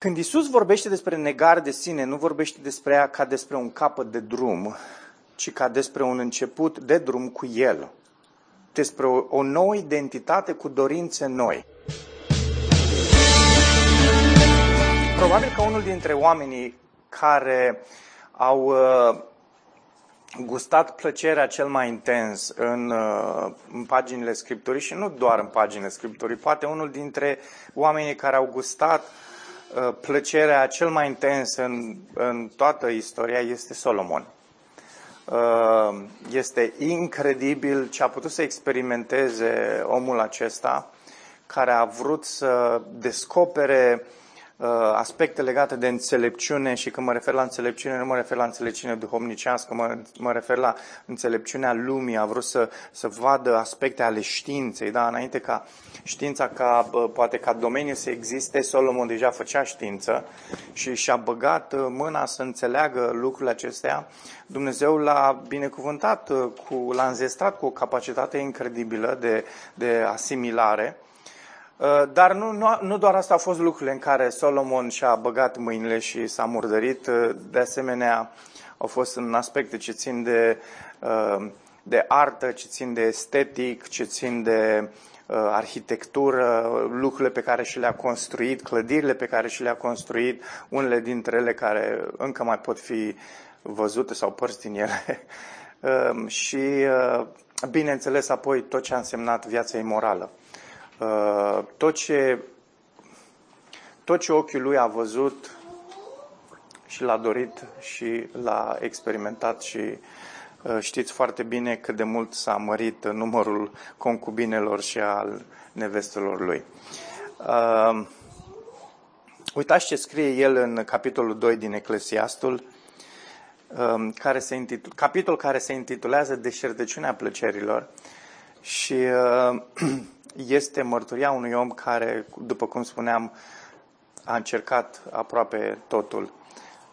Când Isus vorbește despre negare de sine, nu vorbește despre ea ca despre un capăt de drum, ci ca despre un început de drum cu El. Despre o, o nouă identitate cu dorințe noi. Probabil că unul dintre oamenii care au uh, gustat plăcerea cel mai intens în, uh, în paginile Scripturii și nu doar în paginile Scripturii, poate unul dintre oamenii care au gustat uh, plăcerea cel mai intens în, în toată istoria este Solomon. Uh, este incredibil ce a putut să experimenteze omul acesta care a vrut să descopere Uh, aspecte legate de înțelepciune și când mă refer la înțelepciune, nu mă refer la înțelepciune duhovnicească, mă, mă refer la înțelepciunea lumii, a vrut să, să vadă aspecte ale științei, da? înainte ca știința, ca, poate ca domeniu să existe, Solomon deja făcea știință și și-a băgat uh, mâna să înțeleagă lucrurile acestea. Dumnezeu l-a binecuvântat, uh, cu, l-a înzestrat cu o capacitate incredibilă de, de asimilare Uh, dar nu, nu, nu doar asta au fost lucrurile în care Solomon și-a băgat mâinile și s-a murdărit. Uh, de asemenea, au fost în aspecte ce țin de, uh, de artă, ce țin de estetic, ce țin de arhitectură, lucrurile pe care și le-a construit, clădirile pe care și le-a construit, unele dintre ele care încă mai pot fi văzute sau părți din ele. și, bineînțeles, apoi tot ce a însemnat viața imorală. Uh, tot ce, tot ce ochiul lui a văzut și l-a dorit și l-a experimentat și uh, știți foarte bine cât de mult s-a mărit numărul concubinelor și al nevestelor lui. Uh, uitați ce scrie el în capitolul 2 din Eclesiastul, um, care se intitule, capitol care se intitulează Deșertăciunea plăcerilor și este mărturia unui om care, după cum spuneam, a încercat aproape totul.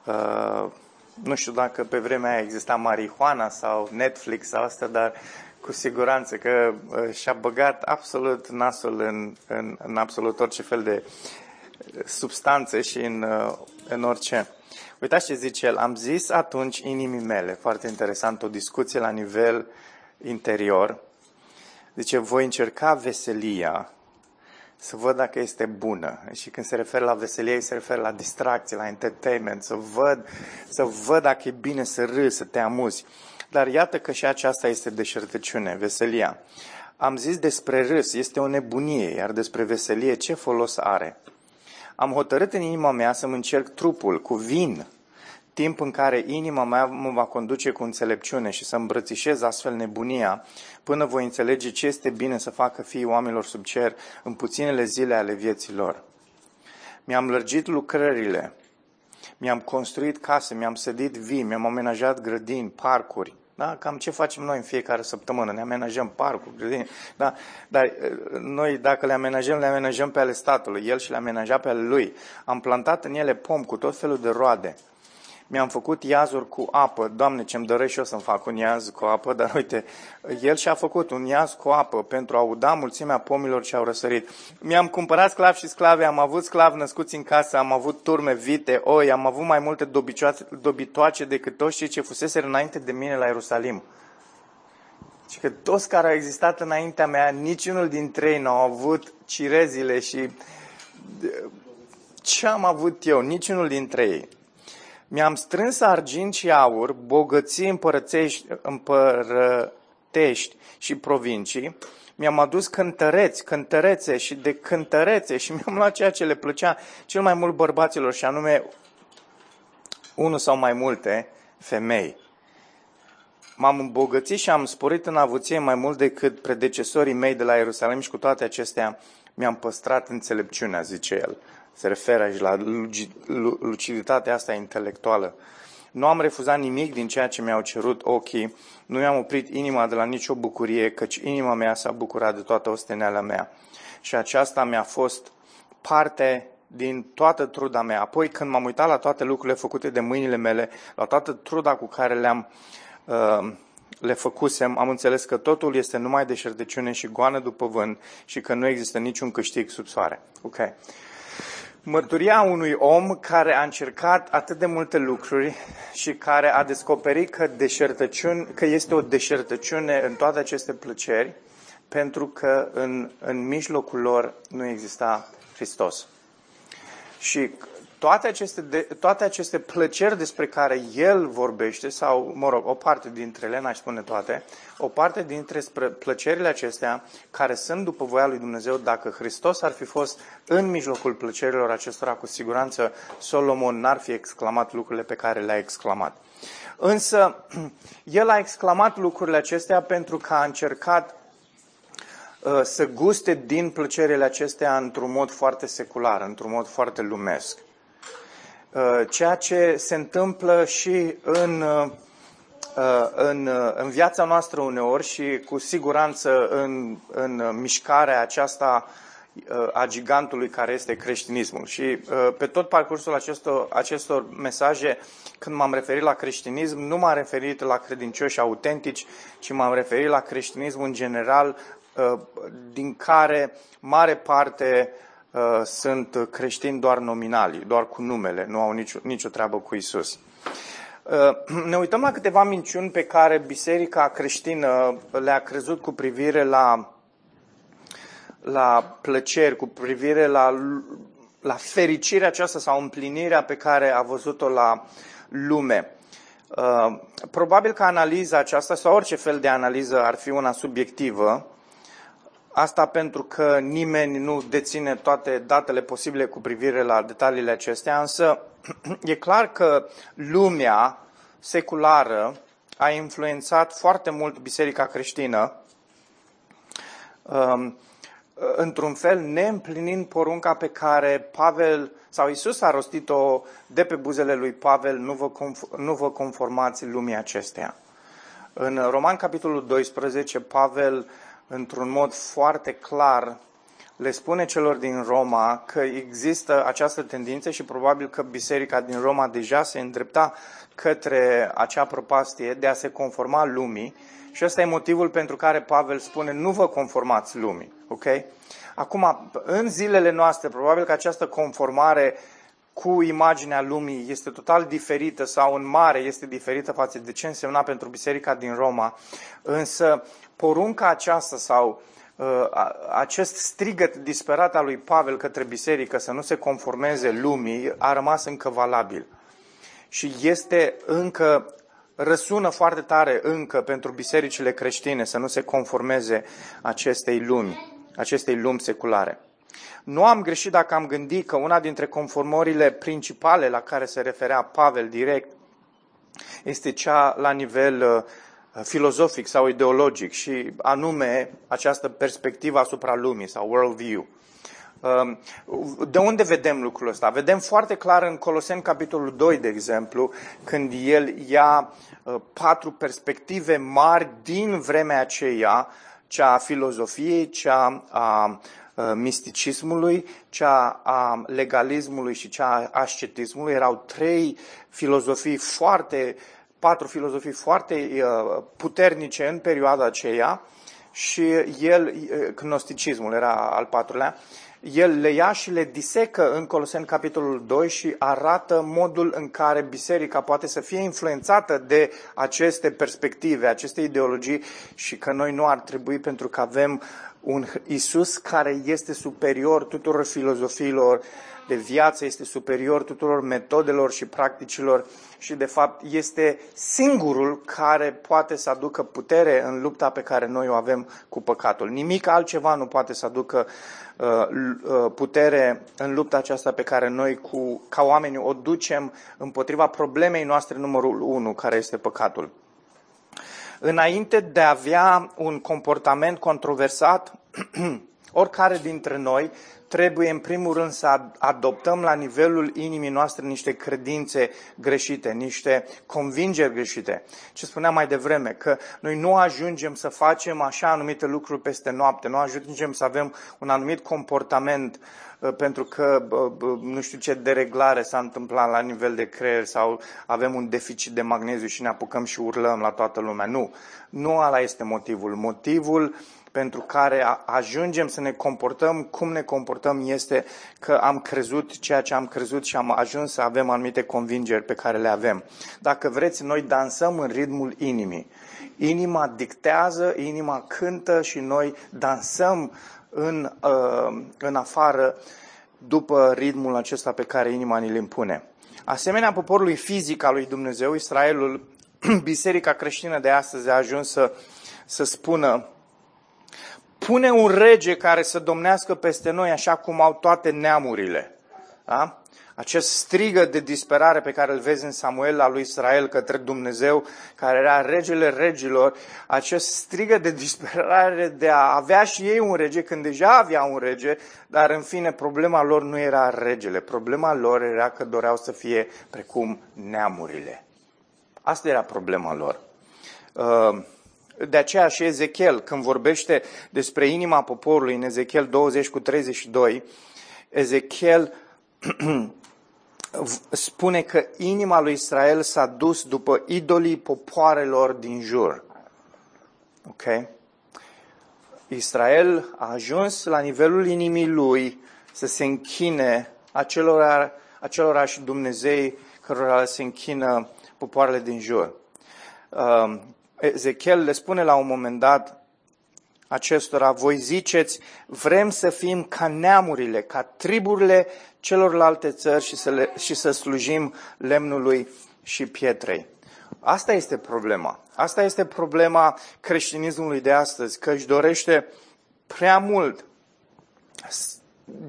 Uh, nu știu dacă pe vremea aia exista marihuana sau Netflix sau asta, dar cu siguranță că uh, și-a băgat absolut nasul în, în, în absolut orice fel de substanțe și în, uh, în orice. Uitați ce zice el. Am zis atunci inimii mele, foarte interesant, o discuție la nivel interior, Zice, voi încerca veselia să văd dacă este bună. Și când se referă la veselie, se referă la distracție, la entertainment, să văd, să văd dacă e bine să râzi, să te amuzi. Dar iată că și aceasta este deșertăciune, veselia. Am zis despre râs, este o nebunie, iar despre veselie ce folos are? Am hotărât în inima mea să-mi încerc trupul cu vin, timp în care inima mea mă va conduce cu înțelepciune și să îmbrățișez astfel nebunia, până voi înțelege ce este bine să facă fiii oamenilor sub cer în puținele zile ale vieții lor. Mi-am lărgit lucrările, mi-am construit case, mi-am sădit vii, mi-am amenajat grădini, parcuri, da? Cam ce facem noi în fiecare săptămână? Ne amenajăm parcuri, grădini. Da? Dar eh, noi, dacă le amenajăm, le amenajăm pe ale statului. El și le amenaja pe ale lui. Am plantat în ele pom cu tot felul de roade mi-am făcut iazuri cu apă. Doamne, ce-mi doresc și eu să-mi fac un iaz cu apă, dar uite, el și-a făcut un iaz cu apă pentru a uda mulțimea pomilor ce au răsărit. Mi-am cumpărat sclavi și sclave, am avut sclavi născuți în casă, am avut turme, vite, oi, am avut mai multe dobitoace decât toți cei ce fusese înainte de mine la Ierusalim. Și că toți care au existat înaintea mea, niciunul dintre ei nu au avut cirezile și ce am avut eu, niciunul dintre ei. Mi-am strâns argint și aur, bogății împărătești, împărătești și provincii, mi-am adus cântăreți, cântărețe și de cântărețe și mi-am luat ceea ce le plăcea cel mai mult bărbaților și anume unul sau mai multe femei. M-am îmbogățit și am sporit în avuție mai mult decât predecesorii mei de la Ierusalim și cu toate acestea mi-am păstrat înțelepciunea, zice el se referă aici la luciditatea asta intelectuală. Nu am refuzat nimic din ceea ce mi-au cerut ochii, nu mi-am oprit inima de la nicio bucurie, căci inima mea s-a bucurat de toată osteneala mea. Și aceasta mi-a fost parte din toată truda mea. Apoi, când m-am uitat la toate lucrurile făcute de mâinile mele, la toată truda cu care le-am uh, le făcusem, am înțeles că totul este numai deșertăciune și goană după vânt și că nu există niciun câștig sub soare. Ok. Mărturia unui om care a încercat atât de multe lucruri și care a descoperit că, că este o deșertăciune în toate aceste plăceri, pentru că în, în mijlocul lor nu exista Hristos. Și toate aceste, de, toate aceste plăceri despre care el vorbește, sau, mă rog, o parte dintre ele, n-aș spune toate, o parte dintre plăcerile acestea, care sunt după voia lui Dumnezeu, dacă Hristos ar fi fost în mijlocul plăcerilor acestora, cu siguranță Solomon n-ar fi exclamat lucrurile pe care le-a exclamat. Însă, el a exclamat lucrurile acestea pentru că a încercat uh, să guste din plăcerile acestea într-un mod foarte secular, într-un mod foarte lumesc. Uh, ceea ce se întâmplă și în, uh, în, uh, în viața noastră uneori și cu siguranță în, în mișcarea aceasta a gigantului care este creștinismul. Și pe tot parcursul acestor, acestor mesaje, când m-am referit la creștinism, nu m-am referit la credincioși autentici, ci m-am referit la creștinism în general, din care mare parte Uh, sunt creștini doar nominali, doar cu numele, nu au nicio, nicio treabă cu Isus. Uh, ne uităm la câteva minciuni pe care biserica creștină le-a crezut cu privire la, la plăceri, cu privire la, la fericirea aceasta sau împlinirea pe care a văzut-o la lume. Uh, probabil că analiza aceasta sau orice fel de analiză ar fi una subiectivă, Asta pentru că nimeni nu deține toate datele posibile cu privire la detaliile acestea, însă e clar că lumea seculară a influențat foarte mult biserica creștină, um, într-un fel neîmplinind porunca pe care Pavel sau Isus a rostit-o de pe buzele lui Pavel, nu vă, conf- nu vă conformați lumii acesteia. În Roman, capitolul 12, Pavel într-un mod foarte clar, le spune celor din Roma că există această tendință și probabil că biserica din Roma deja se îndrepta către acea propastie de a se conforma lumii și ăsta e motivul pentru care Pavel spune nu vă conformați lumii. Ok? Acum, în zilele noastre, probabil că această conformare cu imaginea lumii este total diferită sau în mare este diferită față de ce însemna pentru biserica din Roma, însă porunca aceasta sau uh, acest strigăt disperat al lui Pavel către biserică să nu se conformeze lumii a rămas încă valabil. Și este încă, răsună foarte tare încă pentru bisericile creștine să nu se conformeze acestei lumi, acestei lumi seculare. Nu am greșit dacă am gândit că una dintre conformările principale la care se referea Pavel direct este cea la nivel uh, filozofic sau ideologic și anume această perspectivă asupra lumii sau worldview. Um, de unde vedem lucrul ăsta? Vedem foarte clar în Coloseni, capitolul 2, de exemplu, când el ia uh, patru perspective mari din vremea aceea, cea a filozofiei, cea a uh, misticismului, cea a legalismului și cea a ascetismului. Erau trei filozofii foarte patru filozofii foarte uh, puternice în perioada aceea și el, uh, gnosticismul era al patrulea, el le ia și le disecă în Coloseni capitolul 2 și arată modul în care biserica poate să fie influențată de aceste perspective, aceste ideologii și că noi nu ar trebui pentru că avem un Isus care este superior tuturor filozofiilor de viață, este superior tuturor metodelor și practicilor și de fapt este singurul care poate să aducă putere în lupta pe care noi o avem cu păcatul. Nimic altceva nu poate să aducă uh, uh, putere în lupta aceasta pe care noi cu, ca oameni o ducem împotriva problemei noastre numărul unu, care este păcatul. Înainte de a avea un comportament controversat, oricare dintre noi trebuie în primul rând să adoptăm la nivelul inimii noastre niște credințe greșite, niște convingeri greșite. Ce spuneam mai devreme, că noi nu ajungem să facem așa anumite lucruri peste noapte, nu ajungem să avem un anumit comportament uh, pentru că nu știu ce dereglare s-a întâmplat la nivel de creier sau avem un deficit de magneziu și ne apucăm și urlăm la toată lumea. Nu, nu ala este motivul. Motivul pentru care ajungem să ne comportăm cum ne comportăm este că am crezut ceea ce am crezut și am ajuns să avem anumite convingeri pe care le avem. Dacă vreți, noi dansăm în ritmul inimii. Inima dictează, inima cântă și noi dansăm în, uh, în afară după ritmul acesta pe care inima ni-l impune. Asemenea poporului fizic al lui Dumnezeu, Israelul, biserica creștină de astăzi a ajuns să, să spună pune un rege care să domnească peste noi așa cum au toate neamurile. Da? Acest strigă de disperare pe care îl vezi în Samuel al lui Israel către Dumnezeu, care era regele regilor, acest strigă de disperare de a avea și ei un rege când deja avea un rege, dar în fine problema lor nu era regele, problema lor era că doreau să fie precum neamurile. Asta era problema lor. Uh, de aceea și Ezechiel, când vorbește despre inima poporului în Ezechiel 20 cu 32, Ezechiel spune că inima lui Israel s-a dus după idolii popoarelor din jur. Ok? Israel a ajuns la nivelul inimii lui să se închine acelora, acelorași Dumnezei cărora se închină popoarele din jur. Um, Ezechiel le spune la un moment dat acestora, voi ziceți, vrem să fim ca neamurile, ca triburile celorlalte țări și să, le, și să slujim lemnului și pietrei. Asta este problema. Asta este problema creștinismului de astăzi, că își dorește prea mult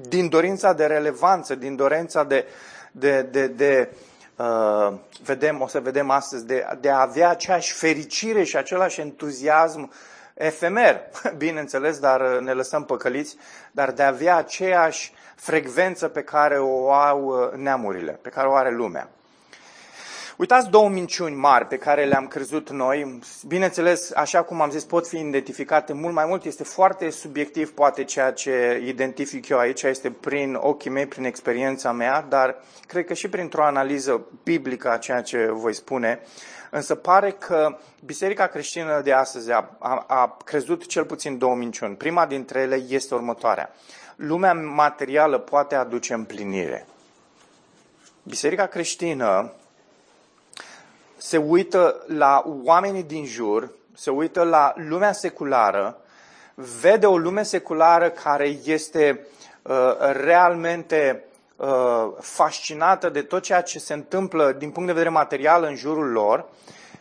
din dorința de relevanță, din dorința de, de, de, de uh, vedem, o să vedem astăzi, de, de a avea aceeași fericire și același entuziasm efemer, bineînțeles, dar ne lăsăm păcăliți, dar de a avea aceeași frecvență pe care o au uh, neamurile, pe care o are lumea. Uitați două minciuni mari pe care le-am crezut noi. Bineînțeles, așa cum am zis, pot fi identificate mult mai mult. Este foarte subiectiv, poate, ceea ce identific eu aici. Este prin ochii mei, prin experiența mea, dar cred că și printr-o analiză biblică a ceea ce voi spune. Însă pare că Biserica creștină de astăzi a, a, a crezut cel puțin două minciuni. Prima dintre ele este următoarea lumea materială poate aduce împlinire. Biserica creștină se uită la oamenii din jur, se uită la lumea seculară, vede o lume seculară care este uh, realmente uh, fascinată de tot ceea ce se întâmplă din punct de vedere material în jurul lor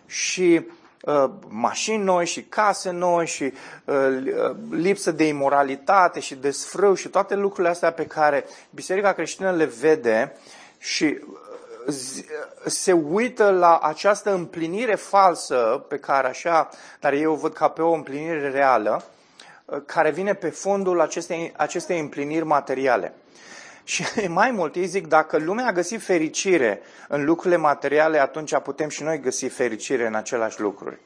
și Uh, mașini noi și case noi și uh, uh, lipsă de imoralitate și de sfrâu și toate lucrurile astea pe care Biserica creștină le vede și se uită la această împlinire falsă pe care așa, dar eu o văd ca pe o împlinire reală, care vine pe fondul acestei, acestei împliniri materiale. Și mai mult, ei zic, dacă lumea a găsit fericire în lucrurile materiale, atunci putem și noi găsi fericire în același lucruri.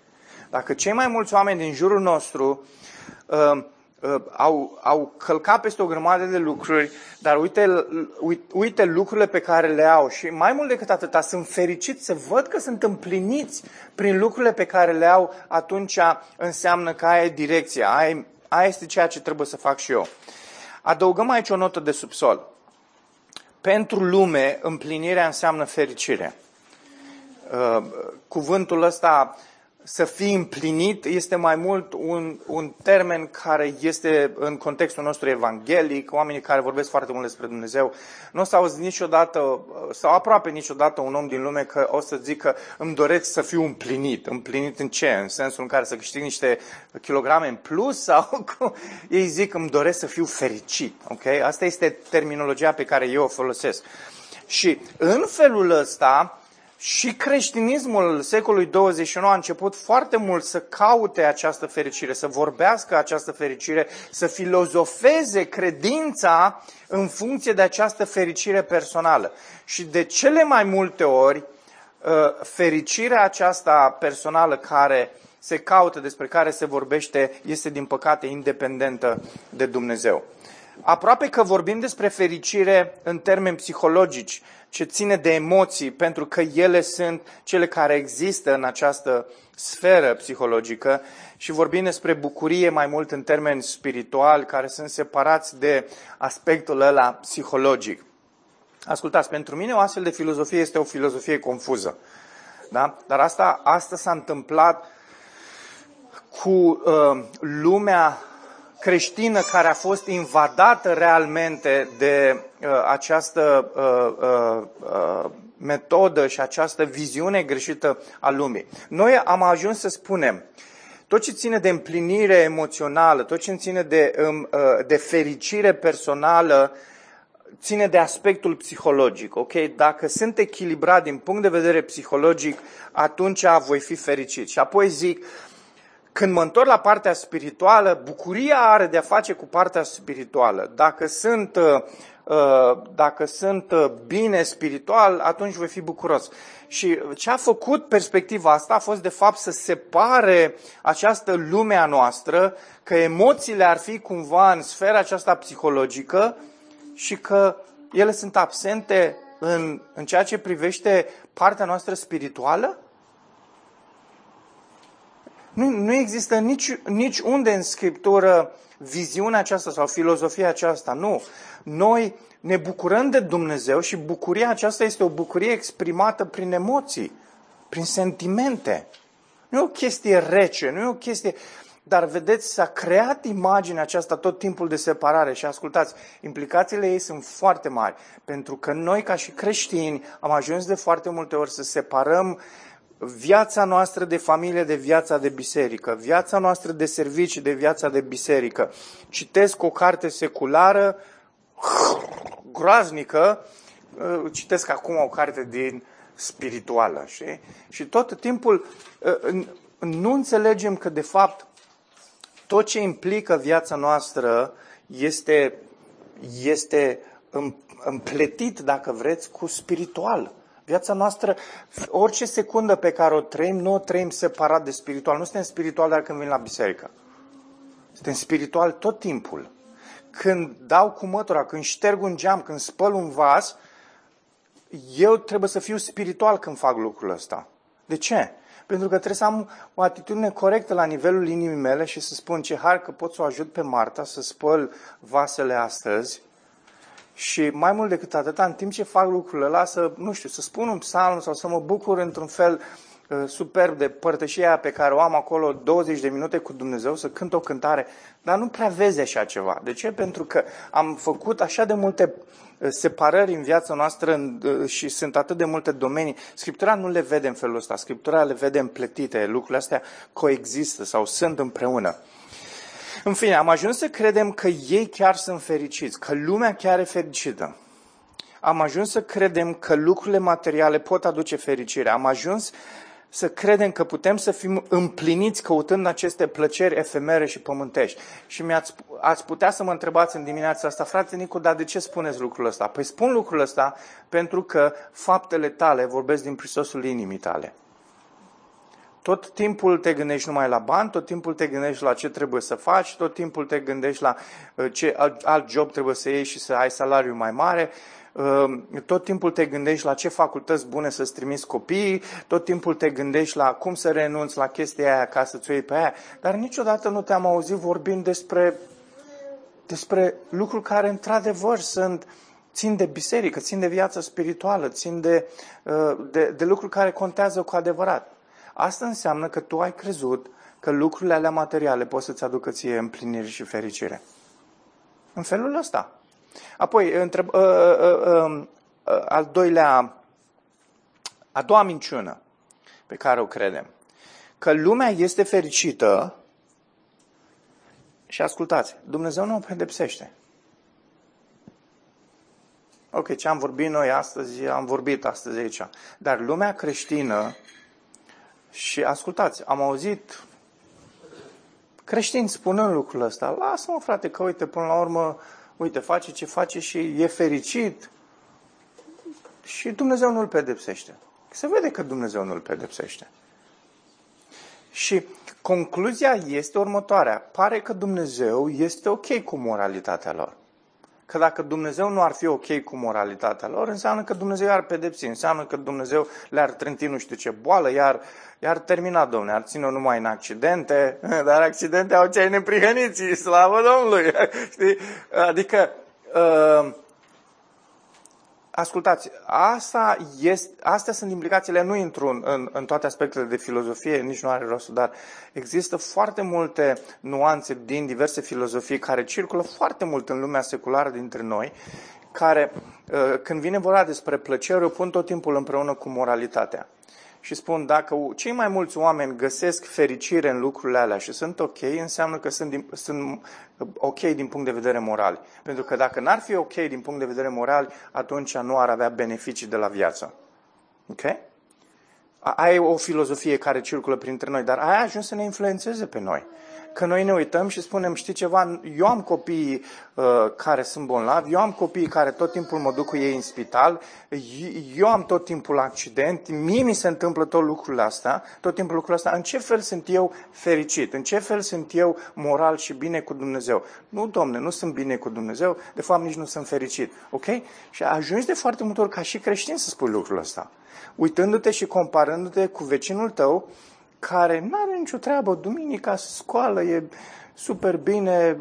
Dacă cei mai mulți oameni din jurul nostru uh, uh, au, au călcat peste o grămadă de lucruri, dar uite, uite, uite lucrurile pe care le au și mai mult decât atâta, sunt fericiți să văd că sunt împliniți prin lucrurile pe care le au, atunci înseamnă că aia e direcția, aia, aia este ceea ce trebuie să fac și eu. Adăugăm aici o notă de subsol. Pentru lume, împlinirea înseamnă fericire. Uh, cuvântul ăsta să fii împlinit este mai mult un, un termen care este în contextul nostru evanghelic, oamenii care vorbesc foarte mult despre Dumnezeu. Nu o să auzi niciodată, sau aproape niciodată un om din lume că o să zică îmi doresc să fiu împlinit. Împlinit în ce? În sensul în care să câștig niște kilograme în plus? Sau cum? ei zic îmi doresc să fiu fericit. Okay? Asta este terminologia pe care eu o folosesc. Și în felul ăsta, și creștinismul secolului 21 a început foarte mult să caute această fericire, să vorbească această fericire, să filozofeze credința în funcție de această fericire personală. Și de cele mai multe ori, ă, fericirea aceasta personală care se caută, despre care se vorbește, este din păcate independentă de Dumnezeu. Aproape că vorbim despre fericire în termeni psihologici, ce ține de emoții, pentru că ele sunt cele care există în această sferă psihologică și vorbim despre bucurie mai mult în termeni spirituali, care sunt separați de aspectul ăla psihologic. Ascultați, pentru mine o astfel de filozofie este o filozofie confuză. Da? Dar asta, asta s-a întâmplat cu uh, lumea creștină care a fost invadată realmente de uh, această uh, uh, uh, metodă și această viziune greșită a lumii. Noi am ajuns să spunem, tot ce ține de împlinire emoțională, tot ce ține de, um, uh, de fericire personală, ține de aspectul psihologic, ok? Dacă sunt echilibrat din punct de vedere psihologic, atunci voi fi fericit. Și apoi zic, când mă întorc la partea spirituală, bucuria are de-a face cu partea spirituală. Dacă sunt, uh, uh, dacă sunt uh, bine spiritual, atunci voi fi bucuros. Și ce a făcut perspectiva asta a fost de fapt să separe această lume a noastră, că emoțiile ar fi cumva în sfera aceasta psihologică și că ele sunt absente în, în ceea ce privește partea noastră spirituală? Nu, nu există nici, nici unde în Scriptură viziunea aceasta sau filozofia aceasta. Nu. Noi ne bucurăm de Dumnezeu și bucuria aceasta este o bucurie exprimată prin emoții, prin sentimente. Nu e o chestie rece, nu e o chestie... Dar vedeți, s-a creat imaginea aceasta tot timpul de separare și ascultați, implicațiile ei sunt foarte mari, pentru că noi ca și creștini am ajuns de foarte multe ori să separăm viața noastră de familie de viața de biserică, viața noastră de servicii de viața de biserică. Citesc o carte seculară groaznică, uh, citesc acum o carte din spirituală. Știi? Și tot timpul uh, nu înțelegem că, de fapt, tot ce implică viața noastră este, este împletit, dacă vreți, cu spiritual. Viața noastră, orice secundă pe care o trăim, nu o trăim separat de spiritual. Nu suntem spiritual doar când vin la biserică. Suntem spiritual tot timpul. Când dau cu mătura, când șterg un geam, când spăl un vas, eu trebuie să fiu spiritual când fac lucrul ăsta. De ce? Pentru că trebuie să am o atitudine corectă la nivelul inimii mele și să spun ce har că pot să o ajut pe Marta să spăl vasele astăzi și mai mult decât atât, în timp ce fac lucrurile ăla, să, nu știu, să spun un psalm sau să mă bucur într-un fel uh, superb de părtășia pe care o am acolo 20 de minute cu Dumnezeu, să cânt o cântare, dar nu prea vezi așa ceva. De ce? Pentru că am făcut așa de multe uh, separări în viața noastră uh, și sunt atât de multe domenii. Scriptura nu le vede în felul ăsta, Scriptura le vede împletite, lucrurile astea coexistă sau sunt împreună. În fine, am ajuns să credem că ei chiar sunt fericiți, că lumea chiar e fericită. Am ajuns să credem că lucrurile materiale pot aduce fericire. Am ajuns să credem că putem să fim împliniți căutând aceste plăceri efemere și pământești. Și mi-ați ați putea să mă întrebați în dimineața asta, frate Nicu, dar de ce spuneți lucrul ăsta? Păi spun lucrul ăsta pentru că faptele tale vorbesc din prisosul inimii tale. Tot timpul te gândești numai la bani, tot timpul te gândești la ce trebuie să faci, tot timpul te gândești la uh, ce alt job trebuie să iei și să ai salariu mai mare, uh, tot timpul te gândești la ce facultăți bune să-ți trimiți copiii, tot timpul te gândești la cum să renunți la chestia aia ca să-ți iei pe aia, dar niciodată nu te-am auzit vorbind despre, despre lucruri care într-adevăr sunt țin de biserică, țin de viață spirituală, țin de, uh, de, de lucruri care contează cu adevărat. Asta înseamnă că tu ai crezut că lucrurile alea materiale pot să-ți aducă ție împlinire și fericire. În felul ăsta. Apoi, întreb, uh, uh, uh, uh, al doilea, a doua minciună pe care o credem. Că lumea este fericită și ascultați, Dumnezeu nu o pedepsește. Ok, ce am vorbit noi astăzi, am vorbit astăzi aici. Dar lumea creștină și ascultați, am auzit creștini spunând lucrul ăsta. Lasă-mă, frate, că uite, până la urmă, uite, face ce face și e fericit. Și Dumnezeu nu-l pedepsește. Se vede că Dumnezeu nu-l pedepsește. Și concluzia este următoarea. Pare că Dumnezeu este ok cu moralitatea lor. Că dacă Dumnezeu nu ar fi ok cu moralitatea lor, înseamnă că Dumnezeu ar pedepsi, înseamnă că Dumnezeu le-ar trânti nu știu ce boală, iar, iar termina, domne, ar ține numai în accidente, dar accidente au cei neprihăniți, slavă Domnului! Știi? Adică, uh, ascultați, asta este, astea sunt implicațiile, nu intru în, în, în toate aspectele de filozofie, nici nu are rostul, dar există foarte multe nuanțe din diverse filozofii care circulă foarte mult în lumea seculară dintre noi, care, uh, când vine vorba despre plăcere, o pun tot timpul împreună cu moralitatea și spun dacă cei mai mulți oameni găsesc fericire în lucrurile alea și sunt ok, înseamnă că sunt, sunt ok din punct de vedere moral. Pentru că dacă n-ar fi ok din punct de vedere moral, atunci nu ar avea beneficii de la viață. Ok? Aia e o filozofie care circulă printre noi, dar aia a ajuns să ne influențeze pe noi că noi ne uităm și spunem, știi ceva, eu am copii uh, care sunt bolnavi, eu am copii care tot timpul mă duc cu ei în spital, eu am tot timpul accident, mie mi se întâmplă tot lucrul astea, tot timpul lucrul ăsta, în ce fel sunt eu fericit, în ce fel sunt eu moral și bine cu Dumnezeu? Nu, domne, nu sunt bine cu Dumnezeu, de fapt nici nu sunt fericit, ok? Și ajungi de foarte multe ori ca și creștin să spui lucrul ăsta. Uitându-te și comparându-te cu vecinul tău, care nu are nicio treabă, duminica se scoală, e super bine,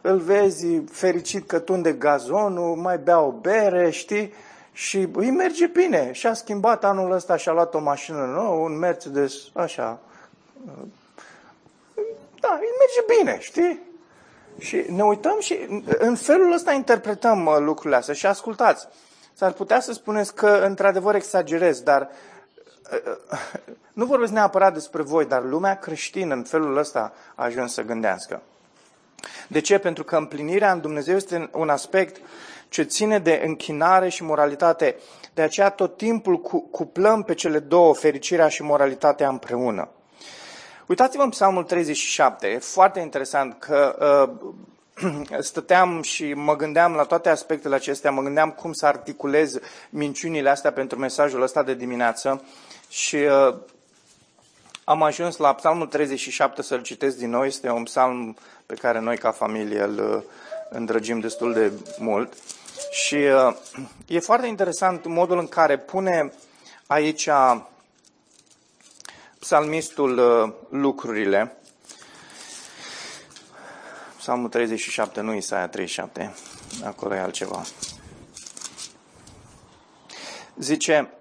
îl vezi fericit că tunde gazonul, mai bea o bere, știi? Și îi merge bine. Și-a schimbat anul ăsta și-a luat o mașină nouă, un Mercedes, așa. Da, îi merge bine, știi? Și ne uităm și în felul ăsta interpretăm uh, lucrurile astea. Și ascultați, s-ar putea să spuneți că într-adevăr exagerez, dar nu vorbesc neapărat despre voi, dar lumea creștină în felul ăsta a ajuns să gândească. De ce? Pentru că împlinirea în Dumnezeu este un aspect ce ține de închinare și moralitate. De aceea tot timpul cuplăm pe cele două, fericirea și moralitatea împreună. Uitați-vă în Psalmul 37, e foarte interesant că uh, stăteam și mă gândeam la toate aspectele acestea, mă gândeam cum să articulez minciunile astea pentru mesajul ăsta de dimineață și uh, am ajuns la Psalmul 37 să-l citesc din nou. Este un psalm pe care noi ca familie îl uh, îndrăgim destul de mult. Și uh, e foarte interesant modul în care pune aici psalmistul uh, lucrurile. Psalmul 37, nu Isaia 37, acolo e altceva. Zice,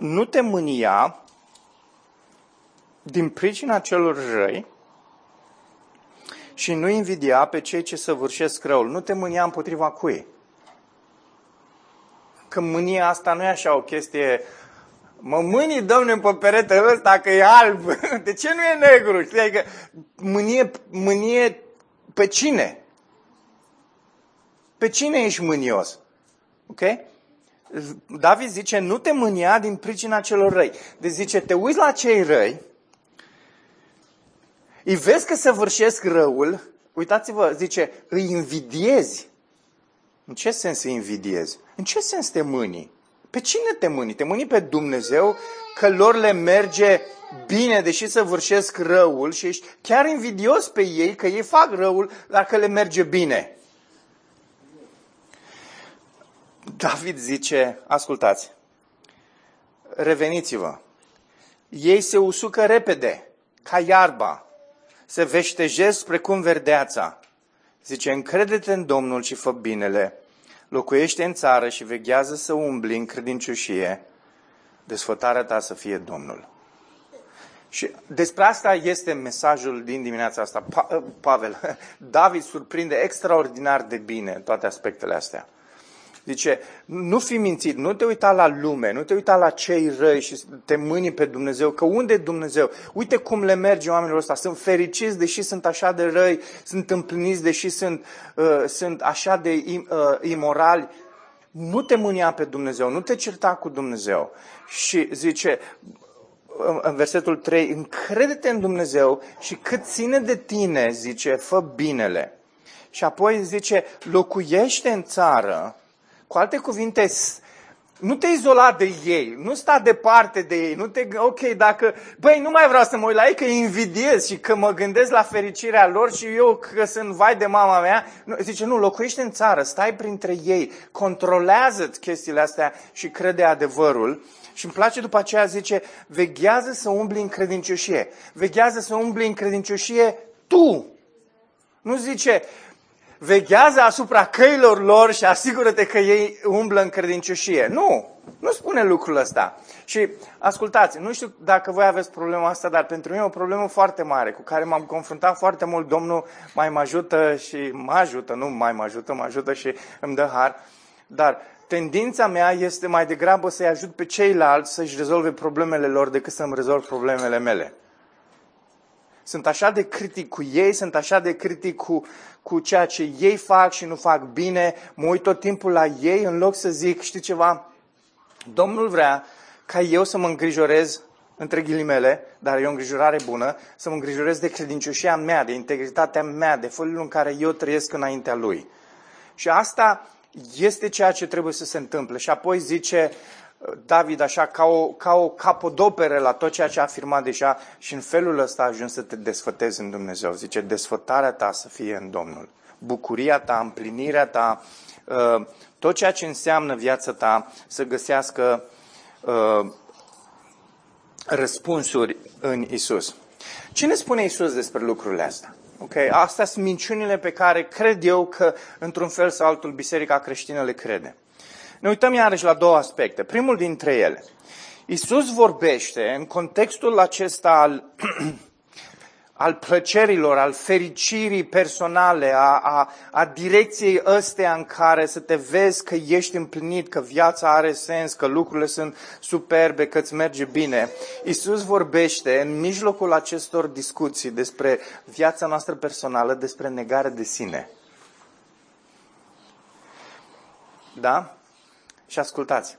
nu te mânia din pricina celor răi și nu invidia pe cei ce săvârșesc răul. Nu te mânia împotriva cui. Că mânia asta nu e așa o chestie Mă mâni, domne, pe perete ăsta că e alb. De ce nu e negru? Știi? Adică mânie, mânie pe cine? Pe cine ești mânios? Ok? David zice, nu te mânia din pricina celor răi. Deci zice, te uiți la cei răi, îi vezi că săvârșesc răul, uitați-vă, zice, îi invidiezi. În ce sens îi invidiezi? În ce sens te mâni? Pe cine te mâni? Te mâni pe Dumnezeu că lor le merge bine, deși săvârșesc răul și ești chiar invidios pe ei că ei fac răul dacă le merge bine. David zice, ascultați, reveniți-vă. Ei se usucă repede, ca iarba, se veștejesc precum verdeața. Zice, încrede-te în Domnul și fă binele, locuiește în țară și veghează să umbli în credincioșie, desfătarea ta să fie Domnul. Și despre asta este mesajul din dimineața asta. Pa- Pavel, David surprinde extraordinar de bine toate aspectele astea. Zice, nu fi mințit, nu te uita la lume, nu te uita la cei răi și te mâni pe Dumnezeu, că unde e Dumnezeu? Uite cum le merge oamenilor ăsta, sunt fericiți deși sunt așa de răi, sunt împliniți deși sunt, uh, sunt așa de im, uh, imorali. Nu te mânia pe Dumnezeu, nu te certa cu Dumnezeu. Și zice, în versetul 3, încrede-te în Dumnezeu și cât ține de tine, zice, fă binele. Și apoi zice, locuiește în țară cu alte cuvinte, Nu te izola de ei, nu sta departe de ei, nu te, ok, dacă, băi, nu mai vreau să mă uit la ei că îi invidiez și că mă gândesc la fericirea lor și eu că sunt vai de mama mea. Nu, zice, nu, locuiește în țară, stai printre ei, controlează chestiile astea și crede adevărul. Și îmi place după aceea, zice, veghează să umbli în credincioșie. Veghează să umbli în credincioșie tu. Nu zice, veghează asupra căilor lor și asigură-te că ei umblă în credincioșie. Nu, nu spune lucrul ăsta. Și ascultați, nu știu dacă voi aveți problema asta, dar pentru mine e o problemă foarte mare cu care m-am confruntat foarte mult. Domnul mai mă ajută și mă ajută, nu mai mă ajută, mă ajută și îmi dă har. Dar tendința mea este mai degrabă să-i ajut pe ceilalți să-și rezolve problemele lor decât să-mi rezolv problemele mele. Sunt așa de critic cu ei, sunt așa de critic cu, cu ceea ce ei fac și nu fac bine, mă uit tot timpul la ei în loc să zic, știi ceva, Domnul vrea ca eu să mă îngrijorez între ghilimele, dar e o îngrijorare bună, să mă îngrijorez de credincioșia mea, de integritatea mea, de felul în care eu trăiesc înaintea Lui. Și asta este ceea ce trebuie să se întâmple. Și apoi zice David așa ca o, ca o capodoperă la tot ceea ce a afirmat deja și în felul ăsta a ajuns să te desfătezi în Dumnezeu. Zice, desfătarea ta să fie în Domnul. Bucuria ta, împlinirea ta, uh, tot ceea ce înseamnă viața ta să găsească uh, răspunsuri în Isus. Ce ne spune Isus despre lucrurile astea? Okay? Astea sunt minciunile pe care cred eu că, într-un fel sau altul, Biserica creștină le crede. Ne uităm iarăși la două aspecte. Primul dintre ele. Isus vorbește în contextul acesta al, al plăcerilor, al fericirii personale, a, a, a direcției ăstea în care să te vezi că ești împlinit, că viața are sens, că lucrurile sunt superbe, că îți merge bine. Isus vorbește în mijlocul acestor discuții despre viața noastră personală, despre negare de sine. Da? Și ascultați,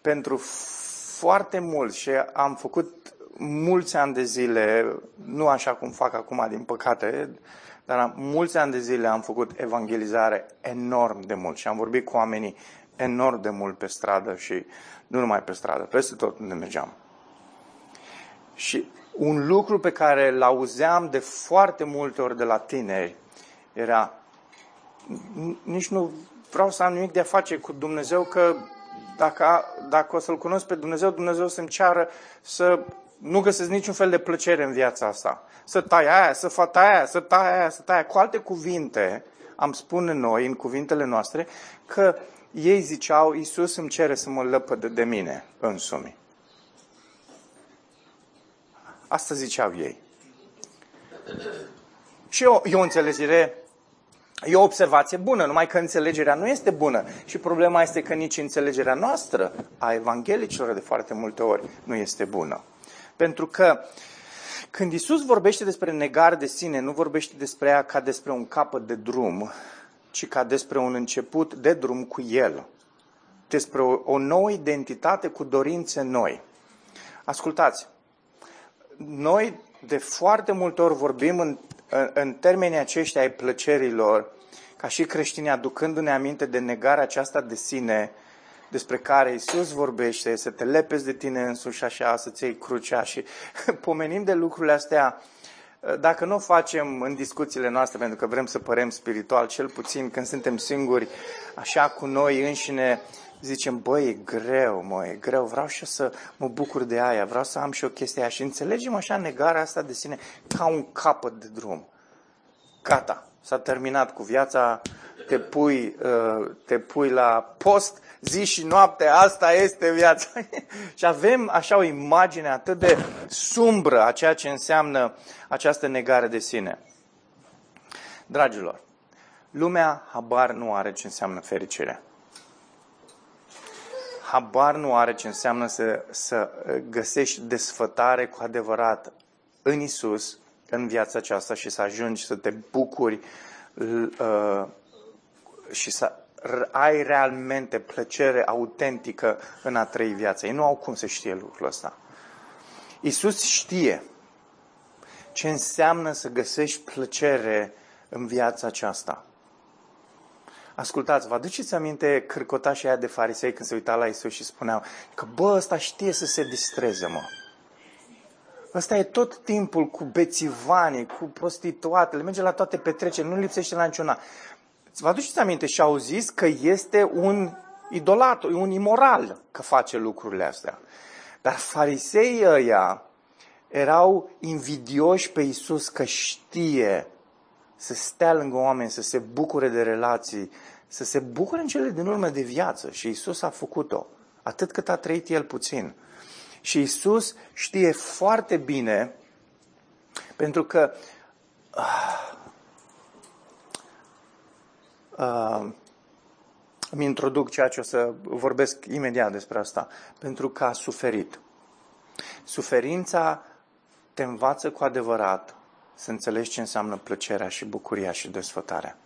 pentru foarte mult și am făcut mulți ani de zile, nu așa cum fac acum din păcate, dar mulți ani de zile am făcut evangelizare enorm de mult și am vorbit cu oamenii enorm de mult pe stradă și nu numai pe stradă, peste tot unde mergeam. Și un lucru pe care îl auzeam de foarte multe ori de la tineri era nici nu vreau să am nimic de a face cu Dumnezeu, că dacă, dacă o să-L cunosc pe Dumnezeu, Dumnezeu să-mi ceară să nu găsesc niciun fel de plăcere în viața asta. Să tai aia, să fac aia, să tai aia, să tai aia. Cu alte cuvinte, am spune noi, în cuvintele noastre, că ei ziceau, Iisus îmi cere să mă lăpădă de mine însumi. Asta ziceau ei. Și eu, e o înțelegere E o observație bună, numai că înțelegerea nu este bună. Și problema este că nici înțelegerea noastră a evanghelicilor de foarte multe ori nu este bună. Pentru că când Isus vorbește despre negare de sine, nu vorbește despre ea ca despre un capăt de drum, ci ca despre un început de drum cu El. Despre o, o nouă identitate cu dorințe noi. Ascultați, noi de foarte multe ori vorbim în în, în termenii aceștia ai plăcerilor, ca și creștini, aducându-ne aminte de negarea aceasta de sine, despre care Isus vorbește, să te lepezi de tine însuși așa, să-ți iei crucea și pomenim de lucrurile astea, dacă nu o facem în discuțiile noastre, pentru că vrem să părem spiritual, cel puțin când suntem singuri, așa cu noi înșine, zicem, băi, e greu, mă, e greu, vreau și eu să mă bucur de aia, vreau să am și o chestie aia. Și înțelegem așa negarea asta de sine ca un capăt de drum. Gata, s-a terminat cu viața, te pui, uh, te pui la post zi și noapte, asta este viața. și avem așa o imagine atât de sumbră a ceea ce înseamnă această negare de sine. Dragilor, lumea habar nu are ce înseamnă fericire habar nu are ce înseamnă să, să găsești desfătare cu adevărat în Isus, în viața aceasta și să ajungi să te bucuri uh, și să ai realmente plăcere autentică în a trăi viața. Ei nu au cum să știe lucrul ăsta. Isus știe ce înseamnă să găsești plăcere în viața aceasta. Ascultați, vă aduceți aminte cârcotașii aia de farisei când se uita la Isus și spuneau că, bă, ăsta știe să se distreze, mă. Ăsta e tot timpul cu bețivanii, cu prostituatele, merge la toate petreceri, nu lipsește la niciuna. Vă aduceți aminte și au zis că este un idolat, un imoral că face lucrurile astea. Dar fariseii ăia erau invidioși pe Isus că știe să stea lângă oameni, să se bucure de relații, să se bucure în cele din urmă de viață. Și Isus a făcut-o, atât cât a trăit El puțin. Și Isus știe foarte bine, pentru că uh, uh, îmi introduc ceea ce o să vorbesc imediat despre asta, pentru că a suferit. Suferința te învață cu adevărat să înțelegi ce înseamnă plăcerea și bucuria și desfătarea.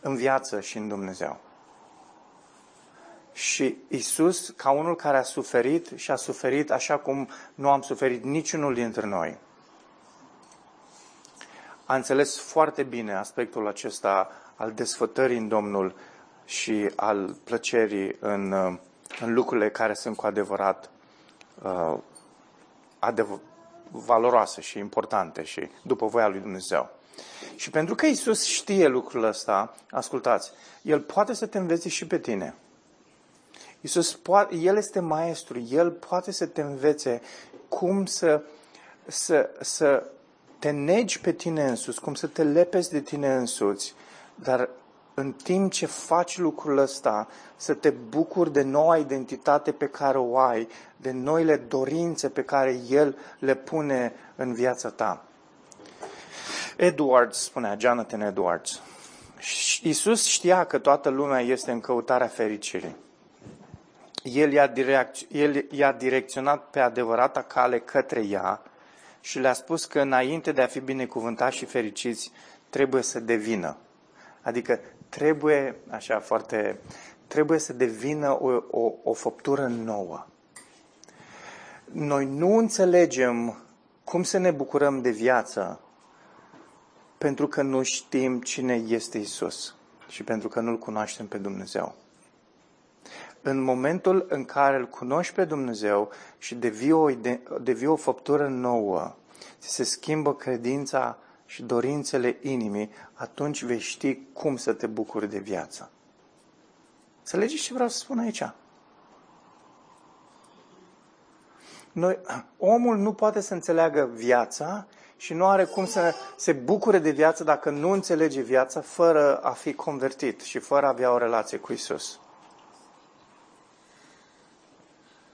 În viață și în Dumnezeu. Și Isus, ca unul care a suferit și a suferit așa cum nu am suferit niciunul dintre noi, a înțeles foarte bine aspectul acesta al desfătării în Domnul și al plăcerii în, în lucrurile care sunt cu adevărat uh, adev- valoroase și importante și după voia lui Dumnezeu. Și pentru că Isus știe lucrul ăsta, ascultați, El poate să te învețe și pe tine. Isus poate, El este maestru, El poate să te învețe cum să, să, să te negi pe tine însuți, cum să te lepezi de tine însuți, dar în timp ce faci lucrul ăsta, să te bucuri de noua identitate pe care o ai, de noile dorințe pe care El le pune în viața ta. Edwards spunea, Jonathan Edwards, Iisus știa că toată lumea este în căutarea fericirii. El i-a, direc- el i-a direcționat pe adevărata cale către ea și le-a spus că înainte de a fi binecuvântați și fericiți, trebuie să devină. Adică trebuie, așa foarte, trebuie să devină o, o, o făptură nouă. Noi nu înțelegem cum să ne bucurăm de viață pentru că nu știm cine este Isus și pentru că nu-L cunoaștem pe Dumnezeu. În momentul în care îl cunoști pe Dumnezeu și devii o, devii o făptură nouă, se schimbă credința și dorințele inimii, atunci vei ști cum să te bucuri de viață. Înțelegeți ce vreau să spun aici? Noi, omul nu poate să înțeleagă viața și nu are cum să se bucure de viață dacă nu înțelege viața fără a fi convertit și fără a avea o relație cu Isus.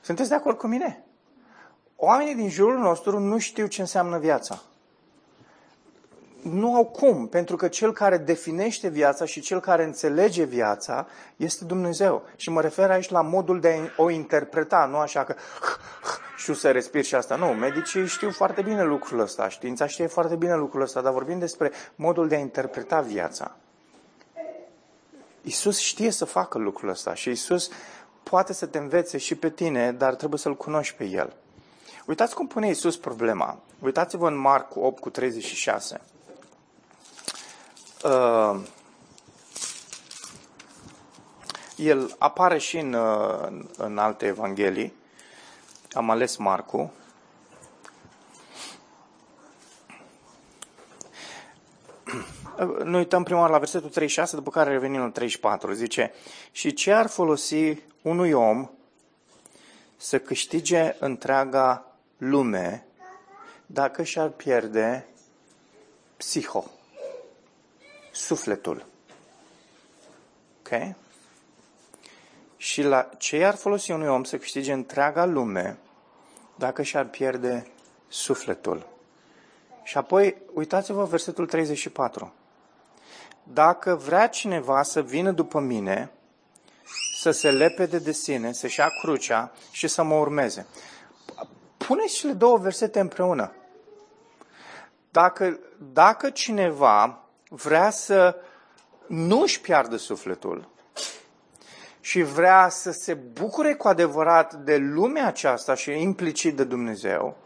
Sunteți de acord cu mine? Oamenii din jurul nostru nu știu ce înseamnă viața nu au cum, pentru că cel care definește viața și cel care înțelege viața este Dumnezeu. Și mă refer aici la modul de a o interpreta, nu așa că știu să respir și asta. Nu, medicii știu foarte bine lucrul ăsta, știința știe foarte bine lucrul ăsta, dar vorbim despre modul de a interpreta viața. Isus știe să facă lucrul ăsta și Isus poate să te învețe și pe tine, dar trebuie să-L cunoști pe El. Uitați cum pune Isus problema. Uitați-vă în Marc 8 cu 36 uh, el apare și în, uh, în alte evanghelii. Am ales Marcu. Noi uităm prima oară la versetul 36, după care revenim la 34. Zice, și ce ar folosi unui om să câștige întreaga lume dacă și-ar pierde psiho, sufletul. Ok? Și la ce ar folosi unui om să câștige întreaga lume dacă și-ar pierde sufletul? Și apoi, uitați-vă versetul 34. Dacă vrea cineva să vină după mine, să se lepede de sine, să-și ia crucea și să mă urmeze. Puneți cele două versete împreună. Dacă, dacă cineva vrea să nu își piardă sufletul și vrea să se bucure cu adevărat de lumea aceasta și implicit de Dumnezeu,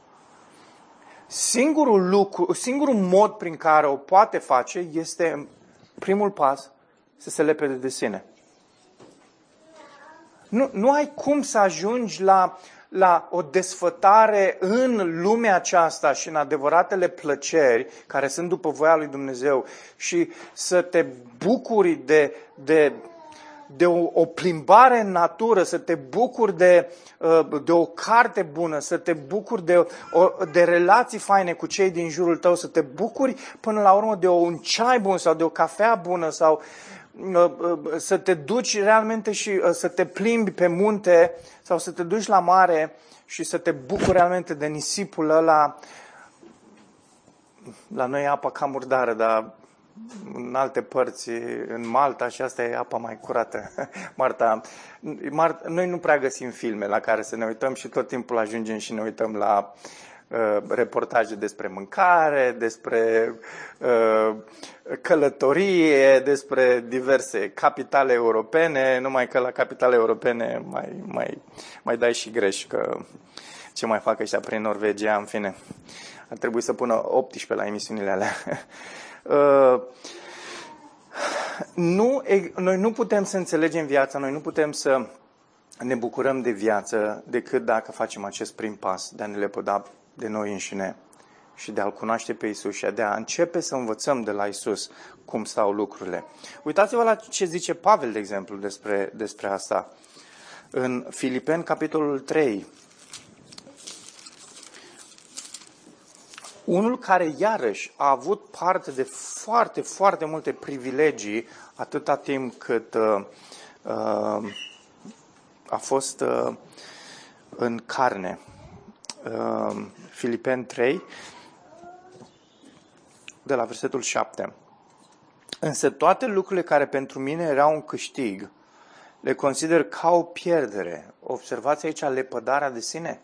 singurul lucru, singurul mod prin care o poate face este primul pas să se lepede de sine. Nu, nu ai cum să ajungi la, la o desfătare în lumea aceasta și în adevăratele plăceri care sunt după voia lui Dumnezeu și să te bucuri de, de de o, o plimbare în natură, să te bucuri de, uh, de o carte bună, să te bucuri de, o, de relații faine cu cei din jurul tău, să te bucuri până la urmă de un ceai bun sau de o cafea bună sau uh, uh, să te duci realmente și să te plimbi pe munte sau să te duci la mare și să te bucuri realmente de nisipul ăla. La noi e apa cam murdară, dar în alte părți, în Malta și asta e apa mai curată. Marta, Marta, noi nu prea găsim filme la care să ne uităm și tot timpul ajungem și ne uităm la uh, reportaje despre mâncare, despre uh, călătorie, despre diverse capitale europene, numai că la capitale europene mai, mai, mai dai și greș că ce mai fac ăștia prin Norvegia, în fine. Ar trebui să pună 18 la emisiunile alea. Uh, nu, noi nu putem să înțelegem viața, noi nu putem să ne bucurăm de viață decât dacă facem acest prim pas de a ne lepăda de noi înșine și de a-L cunoaște pe Isus și de a începe să învățăm de la Isus cum stau lucrurile. Uitați-vă la ce zice Pavel, de exemplu, despre, despre asta. În Filipeni, capitolul 3, Unul care iarăși a avut parte de foarte, foarte multe privilegii atâta timp cât uh, uh, a fost uh, în carne. Uh, Filipen 3, de la versetul 7. Însă toate lucrurile care pentru mine erau un câștig, le consider ca o pierdere. Observați aici lepădarea de sine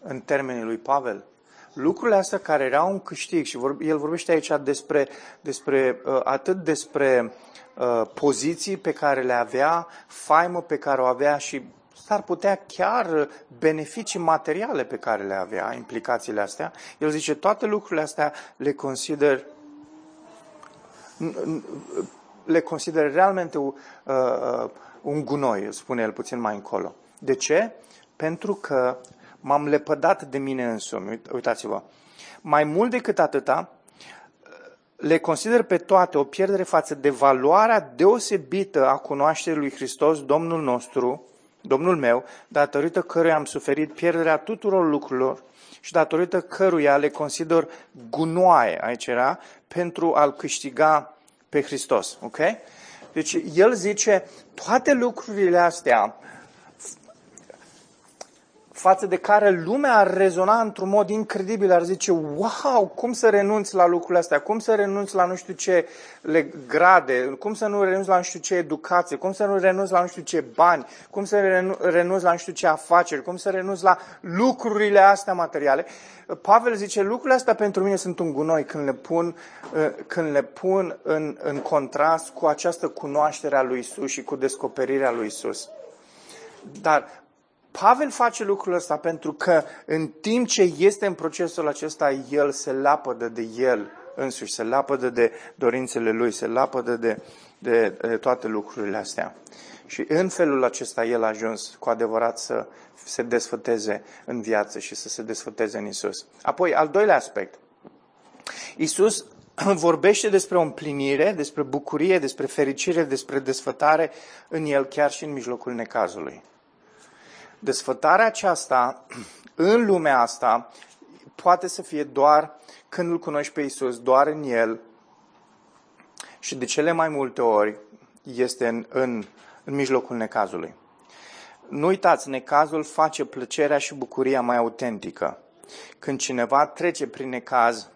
în termenii lui Pavel lucrurile astea care erau un câștig și vor, el vorbește aici despre, despre uh, atât despre uh, poziții pe care le avea, faimă pe care o avea și s-ar putea chiar beneficii materiale pe care le avea, implicațiile astea. El zice, toate lucrurile astea le consider le consider realmente uh, uh, un gunoi, spune el puțin mai încolo. De ce? Pentru că m-am lepădat de mine însumi. Uitați-vă. Mai mult decât atâta, le consider pe toate o pierdere față de valoarea deosebită a cunoașterii lui Hristos, Domnul nostru, Domnul meu, datorită căruia am suferit pierderea tuturor lucrurilor și datorită căruia le consider gunoaie, aici era, pentru a-L câștiga pe Hristos. Ok? Deci el zice, toate lucrurile astea față de care lumea ar rezona într-un mod incredibil, ar zice, wow, cum să renunți la lucrurile astea, cum să renunți la nu știu ce grade, cum să nu renunți la nu știu ce educație, cum să nu renunți la nu știu ce bani, cum să renunți la nu știu ce afaceri, cum să renunți la lucrurile astea materiale. Pavel zice, lucrurile astea pentru mine sunt un gunoi când le pun, când le pun în, în contrast cu această cunoaștere a lui Isus și cu descoperirea lui Isus. Dar Pavel face lucrul ăsta pentru că în timp ce este în procesul acesta, el se lapădă de el însuși, se lapădă de dorințele lui, se lapădă de, de, de toate lucrurile astea. Și în felul acesta el a ajuns cu adevărat să se desfăteze în viață și să se desfăteze în Isus. Apoi, al doilea aspect. Isus vorbește despre o împlinire, despre bucurie, despre fericire, despre desfătare în el chiar și în mijlocul necazului desfătarea aceasta în lumea asta poate să fie doar când îl cunoști pe Isus, doar în El și de cele mai multe ori este în, în, în mijlocul necazului. Nu uitați, necazul face plăcerea și bucuria mai autentică. Când cineva trece prin necaz,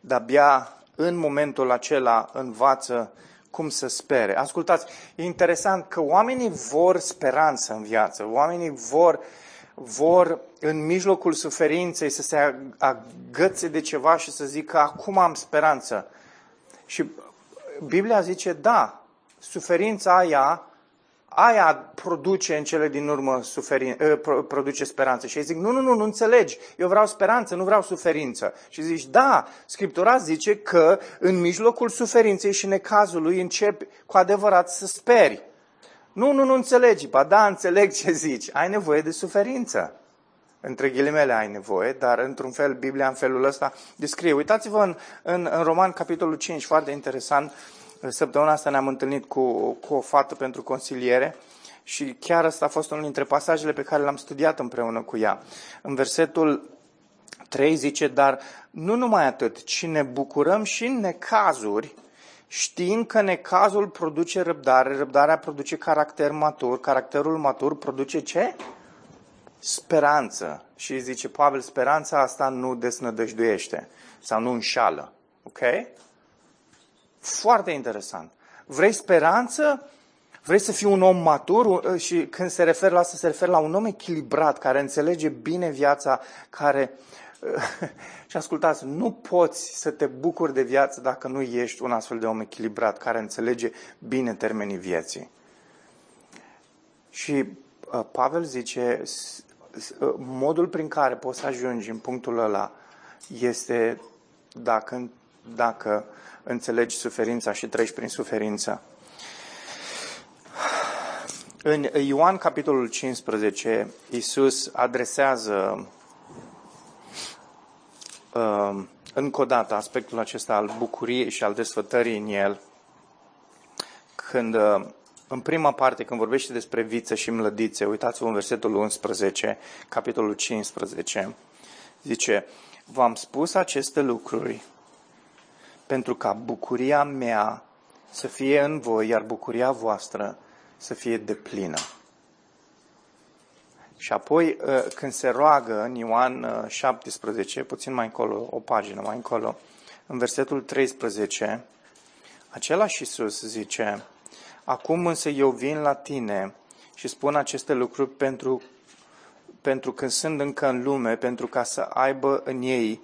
de-abia în momentul acela învață cum să spere. Ascultați, e interesant că oamenii vor speranță în viață, oamenii vor, vor în mijlocul suferinței să se agățe de ceva și să zică acum am speranță. Și Biblia zice, da, suferința aia aia produce în cele din urmă suferin, uh, produce speranță. Și ei zic, nu, nu, nu, nu înțelegi, eu vreau speranță, nu vreau suferință. Și zici, da, Scriptura zice că în mijlocul suferinței și necazului începi cu adevărat să speri. Nu, nu, nu înțelegi. Ba da, înțeleg ce zici. Ai nevoie de suferință. Între ghilimele ai nevoie, dar într-un fel Biblia în felul ăsta descrie. Uitați-vă în, în, în Roman, capitolul 5, foarte interesant. Săptămâna asta ne-am întâlnit cu, cu o fată pentru consiliere și chiar ăsta a fost unul dintre pasajele pe care l-am studiat împreună cu ea. În versetul 3 zice, dar nu numai atât, ci ne bucurăm și în necazuri, știind că necazul produce răbdare, răbdarea produce caracter matur, caracterul matur produce ce? Speranță. Și zice Pavel, speranța asta nu desnădăjduiește sau nu înșală. Ok? Foarte interesant. Vrei speranță? Vrei să fii un om matur? Și când se referă la asta, se referă la un om echilibrat, care înțelege bine viața, care și ascultați, nu poți să te bucuri de viață dacă nu ești un astfel de om echilibrat, care înțelege bine termenii vieții. Și uh, Pavel zice, uh, modul prin care poți să ajungi în punctul ăla este dacă, dacă înțelegi suferința și treci prin suferință. În Ioan, capitolul 15, Iisus adresează uh, încă o dată aspectul acesta al bucuriei și al desfătării în el, când uh, în prima parte, când vorbește despre viță și mlădițe, uitați-vă în versetul 11, capitolul 15, zice, V-am spus aceste lucruri pentru ca bucuria mea să fie în voi, iar bucuria voastră să fie deplină. Și apoi, ă, când se roagă în Ioan 17, ă, puțin mai încolo, o pagină mai încolo, în versetul 13, același Iisus zice, Acum însă eu vin la tine și spun aceste lucruri pentru, pentru că sunt încă în lume, pentru ca să aibă în ei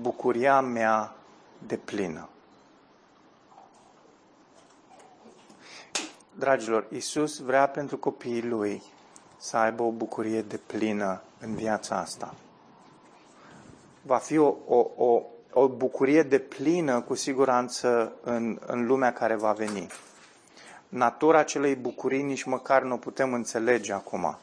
bucuria mea de plină. Dragilor, Iisus vrea pentru copiii Lui să aibă o bucurie de plină în viața asta. Va fi o, o, o, o bucurie de plină cu siguranță în, în lumea care va veni. Natura acelei bucurii nici măcar nu o putem înțelege acum.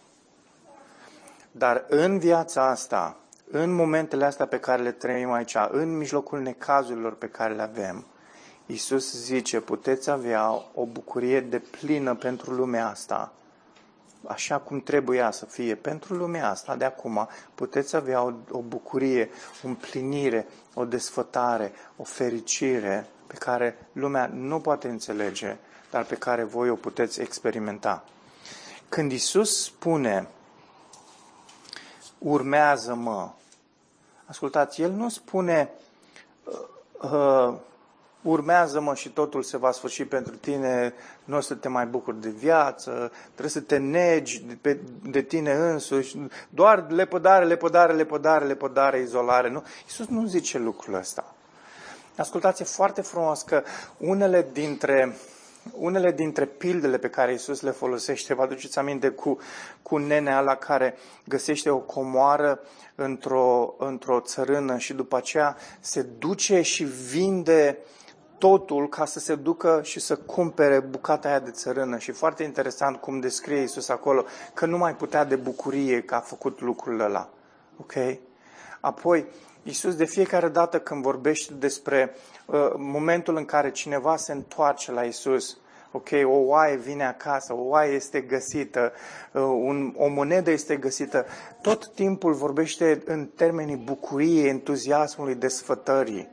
Dar în viața asta, în momentele astea pe care le trăim aici, în mijlocul necazurilor pe care le avem, Iisus zice, puteți avea o bucurie de plină pentru lumea asta, așa cum trebuia să fie pentru lumea asta de acum, puteți avea o, o bucurie, o împlinire, o desfătare, o fericire pe care lumea nu poate înțelege, dar pe care voi o puteți experimenta. Când Isus spune, urmează-mă, ascultați, El nu spune, uh, uh, urmează-mă și totul se va sfârși pentru tine, nu o să te mai bucuri de viață, trebuie să te negi de, de tine însuși, doar lepădare, lepădare, lepădare, lepădare, izolare. Nu? Iisus nu zice lucrul ăsta. Ascultați, e foarte frumos că unele dintre, unele dintre pildele pe care Iisus le folosește, vă aduceți aminte cu, cu nenea la care găsește o comoară într-o, într-o țărână și după aceea se duce și vinde uh, totul ca să se ducă și să cumpere bucata aia de țărână. Și foarte interesant cum descrie Iisus acolo, că nu mai putea de bucurie că a făcut lucrul ăla. Ok? Apoi, Iisus de fiecare dată când vorbește despre uh, momentul în care cineva se întoarce la Iisus, ok, o oaie vine acasă, o oaie este găsită, uh, un, o monedă este găsită, tot timpul vorbește în termenii bucuriei, entuziasmului, desfătării.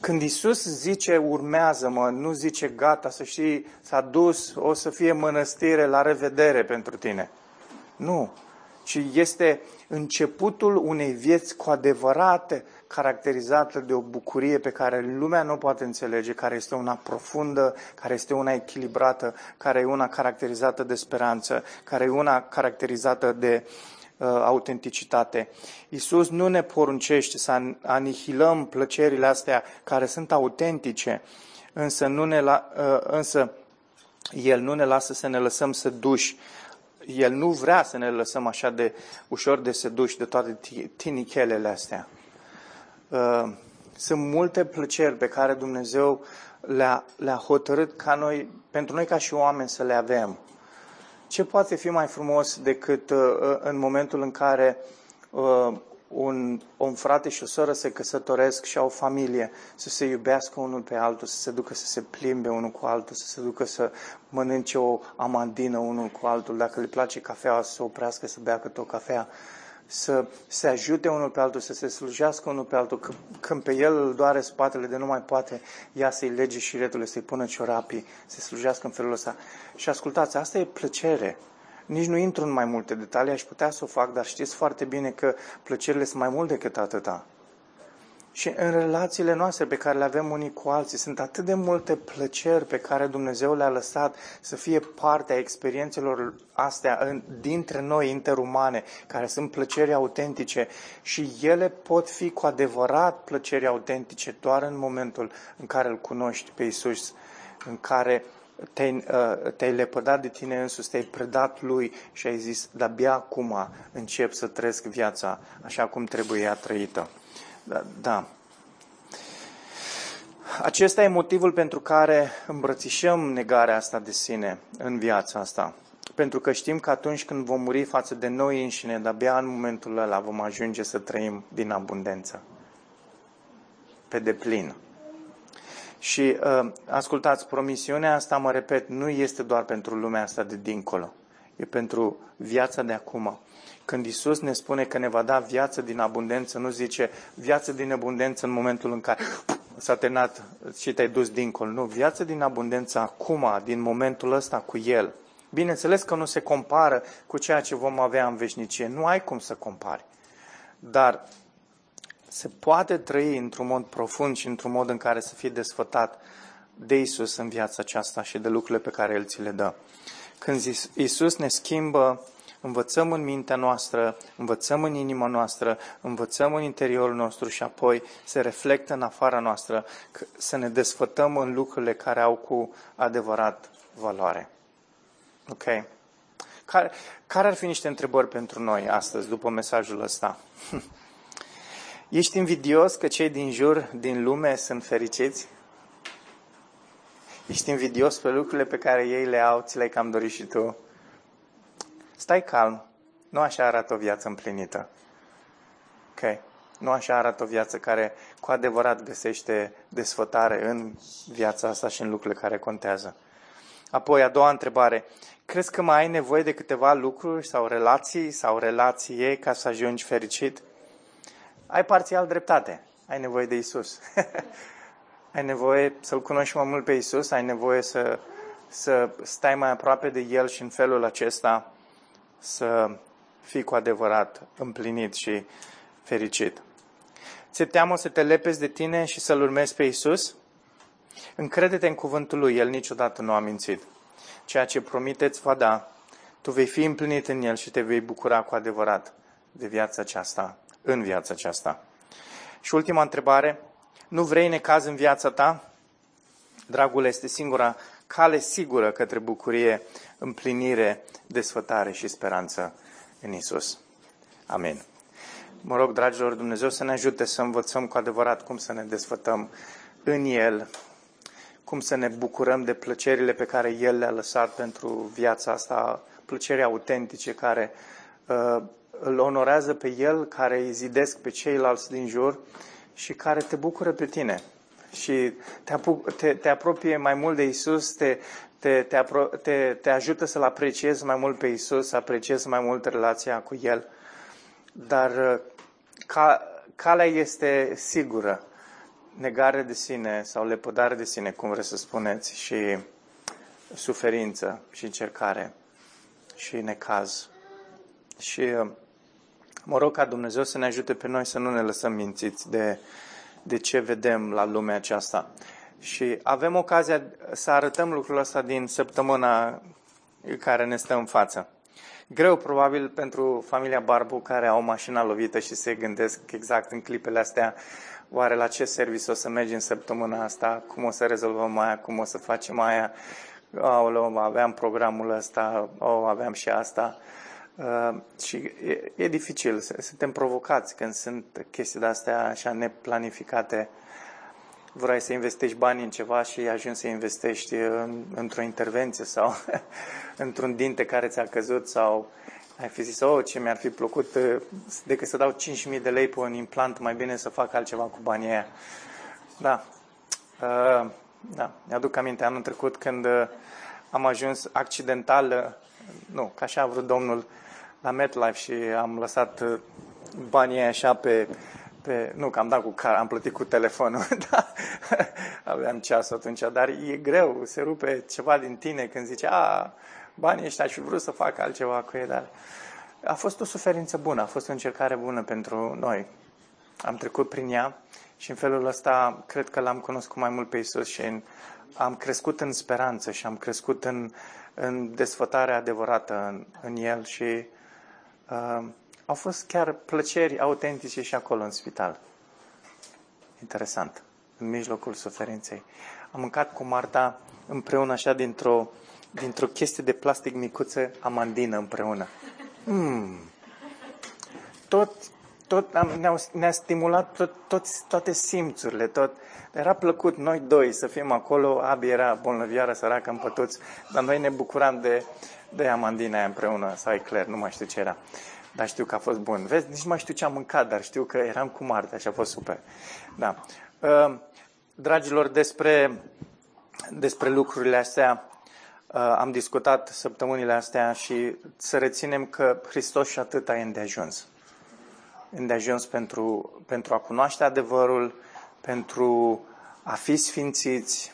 Când Isus zice urmează-mă, nu zice gata, să știi, s-a dus, o să fie mănăstire, la revedere pentru tine. Nu, ci este începutul unei vieți cu adevărate caracterizată de o bucurie pe care lumea nu poate înțelege, care este una profundă, care este una echilibrată, care e una caracterizată de speranță, care e una caracterizată de uh, autenticitate. Isus nu ne poruncește să anihilăm plăcerile astea care sunt autentice, însă, nu ne la, uh, însă El nu ne lasă să ne lăsăm să duși. El nu vrea să ne lăsăm așa de ușor de seduși de toate tinichelele astea. Uh, sunt multe plăceri pe care Dumnezeu le-a, le-a hotărât ca noi, pentru noi ca și oameni să le avem. Ce poate fi mai frumos decât uh, în momentul în care uh, un, un frate și o soră se căsătoresc și au familie, să se iubească unul pe altul, să se ducă să se plimbe unul cu altul, să se ducă să mănânce o amandină unul cu altul, dacă le place cafea, să se oprească să bea câte o cafea, să se ajute unul pe altul, să se slujească unul pe altul. Când pe el îl doare spatele de nu mai poate, ea să-i lege și retule, să-i pună ciorapii, să slujească în felul ăsta. Și ascultați, asta e plăcere. Nici nu intru în mai multe detalii, aș putea să o fac, dar știți foarte bine că plăcerile sunt mai mult decât atâta. Și în relațiile noastre pe care le avem unii cu alții, sunt atât de multe plăceri pe care Dumnezeu le-a lăsat să fie parte a experiențelor astea în, dintre noi interumane, care sunt plăceri autentice și ele pot fi cu adevărat plăceri autentice doar în momentul în care îl cunoști pe Isus, în care te-ai, uh, te-ai lepădat de tine însuți, te-ai predat lui și ai zis, de-abia acum încep să trăiesc viața așa cum trebuie ea trăită. Da, da. Acesta e motivul pentru care îmbrățișăm negarea asta de sine în viața asta. Pentru că știm că atunci când vom muri față de noi înșine, de-abia în momentul ăla vom ajunge să trăim din abundență. Pe deplin. Și uh, ascultați, promisiunea asta, mă repet, nu este doar pentru lumea asta de dincolo. E pentru viața de acum. Când Isus ne spune că ne va da viață din abundență, nu zice viață din abundență în momentul în care s-a terminat și te-ai dus dincolo. Nu, viață din abundență acum, din momentul ăsta cu El. Bineînțeles că nu se compară cu ceea ce vom avea în veșnicie. Nu ai cum să compari. Dar se poate trăi într-un mod profund și într-un mod în care să fie desfătat de Isus în viața aceasta și de lucrurile pe care El ți le dă. Când Isus ne schimbă, învățăm în mintea noastră, învățăm în inima noastră, învățăm în interiorul nostru și apoi se reflectă în afara noastră să ne desfătăm în lucrurile care au cu adevărat valoare. Ok? Care, care ar fi niște întrebări pentru noi astăzi, după mesajul ăsta? Ești invidios că cei din jur, din lume, sunt fericiți? Ești invidios pe lucrurile pe care ei le au, ți le-ai cam dorit și tu? Stai calm. Nu așa arată o viață împlinită. Ok? Nu așa arată o viață care cu adevărat găsește desfătare în viața asta și în lucrurile care contează. Apoi, a doua întrebare. Crezi că mai ai nevoie de câteva lucruri sau relații sau relații ca să ajungi fericit? ai parțial dreptate. Ai nevoie de Isus. ai nevoie să-L cunoști mai mult pe Isus, ai nevoie să, să stai mai aproape de El și în felul acesta să fii cu adevărat împlinit și fericit. Ți-e teamă să te lepezi de tine și să-L urmezi pe Isus? Încrede-te în cuvântul Lui, El niciodată nu a mințit. Ceea ce promiteți va da, tu vei fi împlinit în El și te vei bucura cu adevărat de viața aceasta în viața aceasta. Și ultima întrebare, nu vrei necaz în viața ta? Dragul este singura cale sigură către bucurie, împlinire, desfătare și speranță în Isus. Amin. Mă rog, dragilor, Dumnezeu să ne ajute să învățăm cu adevărat cum să ne desfătăm în El, cum să ne bucurăm de plăcerile pe care El le-a lăsat pentru viața asta, plăceri autentice care uh, îl onorează pe El, care îi zidesc pe ceilalți din jur și care te bucură pe tine. Și te, apu- te, te apropie mai mult de Isus, te, te, te, apro- te, te ajută să-L apreciezi mai mult pe Isus, să apreciezi mai mult relația cu El. Dar uh, ca, calea este sigură. Negare de sine sau lepădare de sine, cum vreți să spuneți, și suferință și încercare și necaz. Și uh, Mă rog ca Dumnezeu să ne ajute pe noi să nu ne lăsăm mințiți de, de ce vedem la lumea aceasta. Și avem ocazia să arătăm lucrul ăsta din săptămâna care ne stă în față. Greu probabil pentru familia Barbu care au mașina lovită și se gândesc exact în clipele astea oare la ce serviciu o să mergem săptămâna asta, cum o să rezolvăm aia, cum o să facem aia, Aoleu, aveam programul ăsta, oh, aveam și asta. Uh, și e, e dificil, suntem provocați când sunt chestii de-astea așa neplanificate. Vrei să investești bani în ceva și ajungi să investești în, într-o intervenție sau într-un dinte care ți-a căzut sau ai fi zis, oh, ce mi-ar fi plăcut, uh, decât să dau 5.000 de lei pe un implant, mai bine să fac altceva cu banii aia. Da. Uh, da, mi-aduc aminte anul trecut când uh, am ajuns accidental, uh, nu, ca așa a vrut Domnul, la MetLife și am lăsat uh, banii așa pe, pe nu, că am dat cu car, am plătit cu telefonul, da, aveam ceas atunci, dar e greu, se rupe ceva din tine când zice, a, banii ăștia și vrut să fac altceva cu ei, dar a fost o suferință bună, a fost o încercare bună pentru noi. Am trecut prin ea și în felul ăsta cred că l-am cunoscut mai mult pe Isus și în, am crescut în speranță și am crescut în, în desfătarea adevărată în, în El și uh, au fost chiar plăceri autentice și acolo în spital. Interesant. În mijlocul suferinței. Am mâncat cu Marta împreună așa dintr-o, dintr-o chestie de plastic micuță amandină împreună. Mm. Tot tot am, ne-au, ne-a stimulat tot, tot, toate simțurile, tot. Era plăcut noi doi să fim acolo, Abi era bolnăviară, săracă, împătuți, dar noi ne bucuram de, de amandina aia împreună, sau ecler, nu mai știu ce era. Dar știu că a fost bun. Vezi, nici nu mai știu ce am mâncat, dar știu că eram cu Marta și a fost super. Da. Uh, dragilor, despre, despre lucrurile astea uh, am discutat săptămânile astea și să reținem că Hristos și atâta e îndeajuns îndeajuns pentru, pentru a cunoaște adevărul, pentru a fi sfințiți,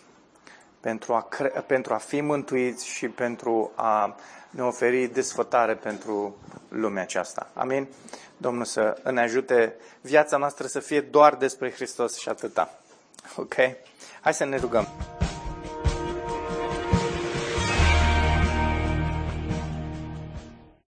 pentru a, cre- pentru a fi mântuiți și pentru a ne oferi desfătare pentru lumea aceasta. Amin? Domnul să ne ajute viața noastră să fie doar despre Hristos și atâta. Ok? Hai să ne rugăm.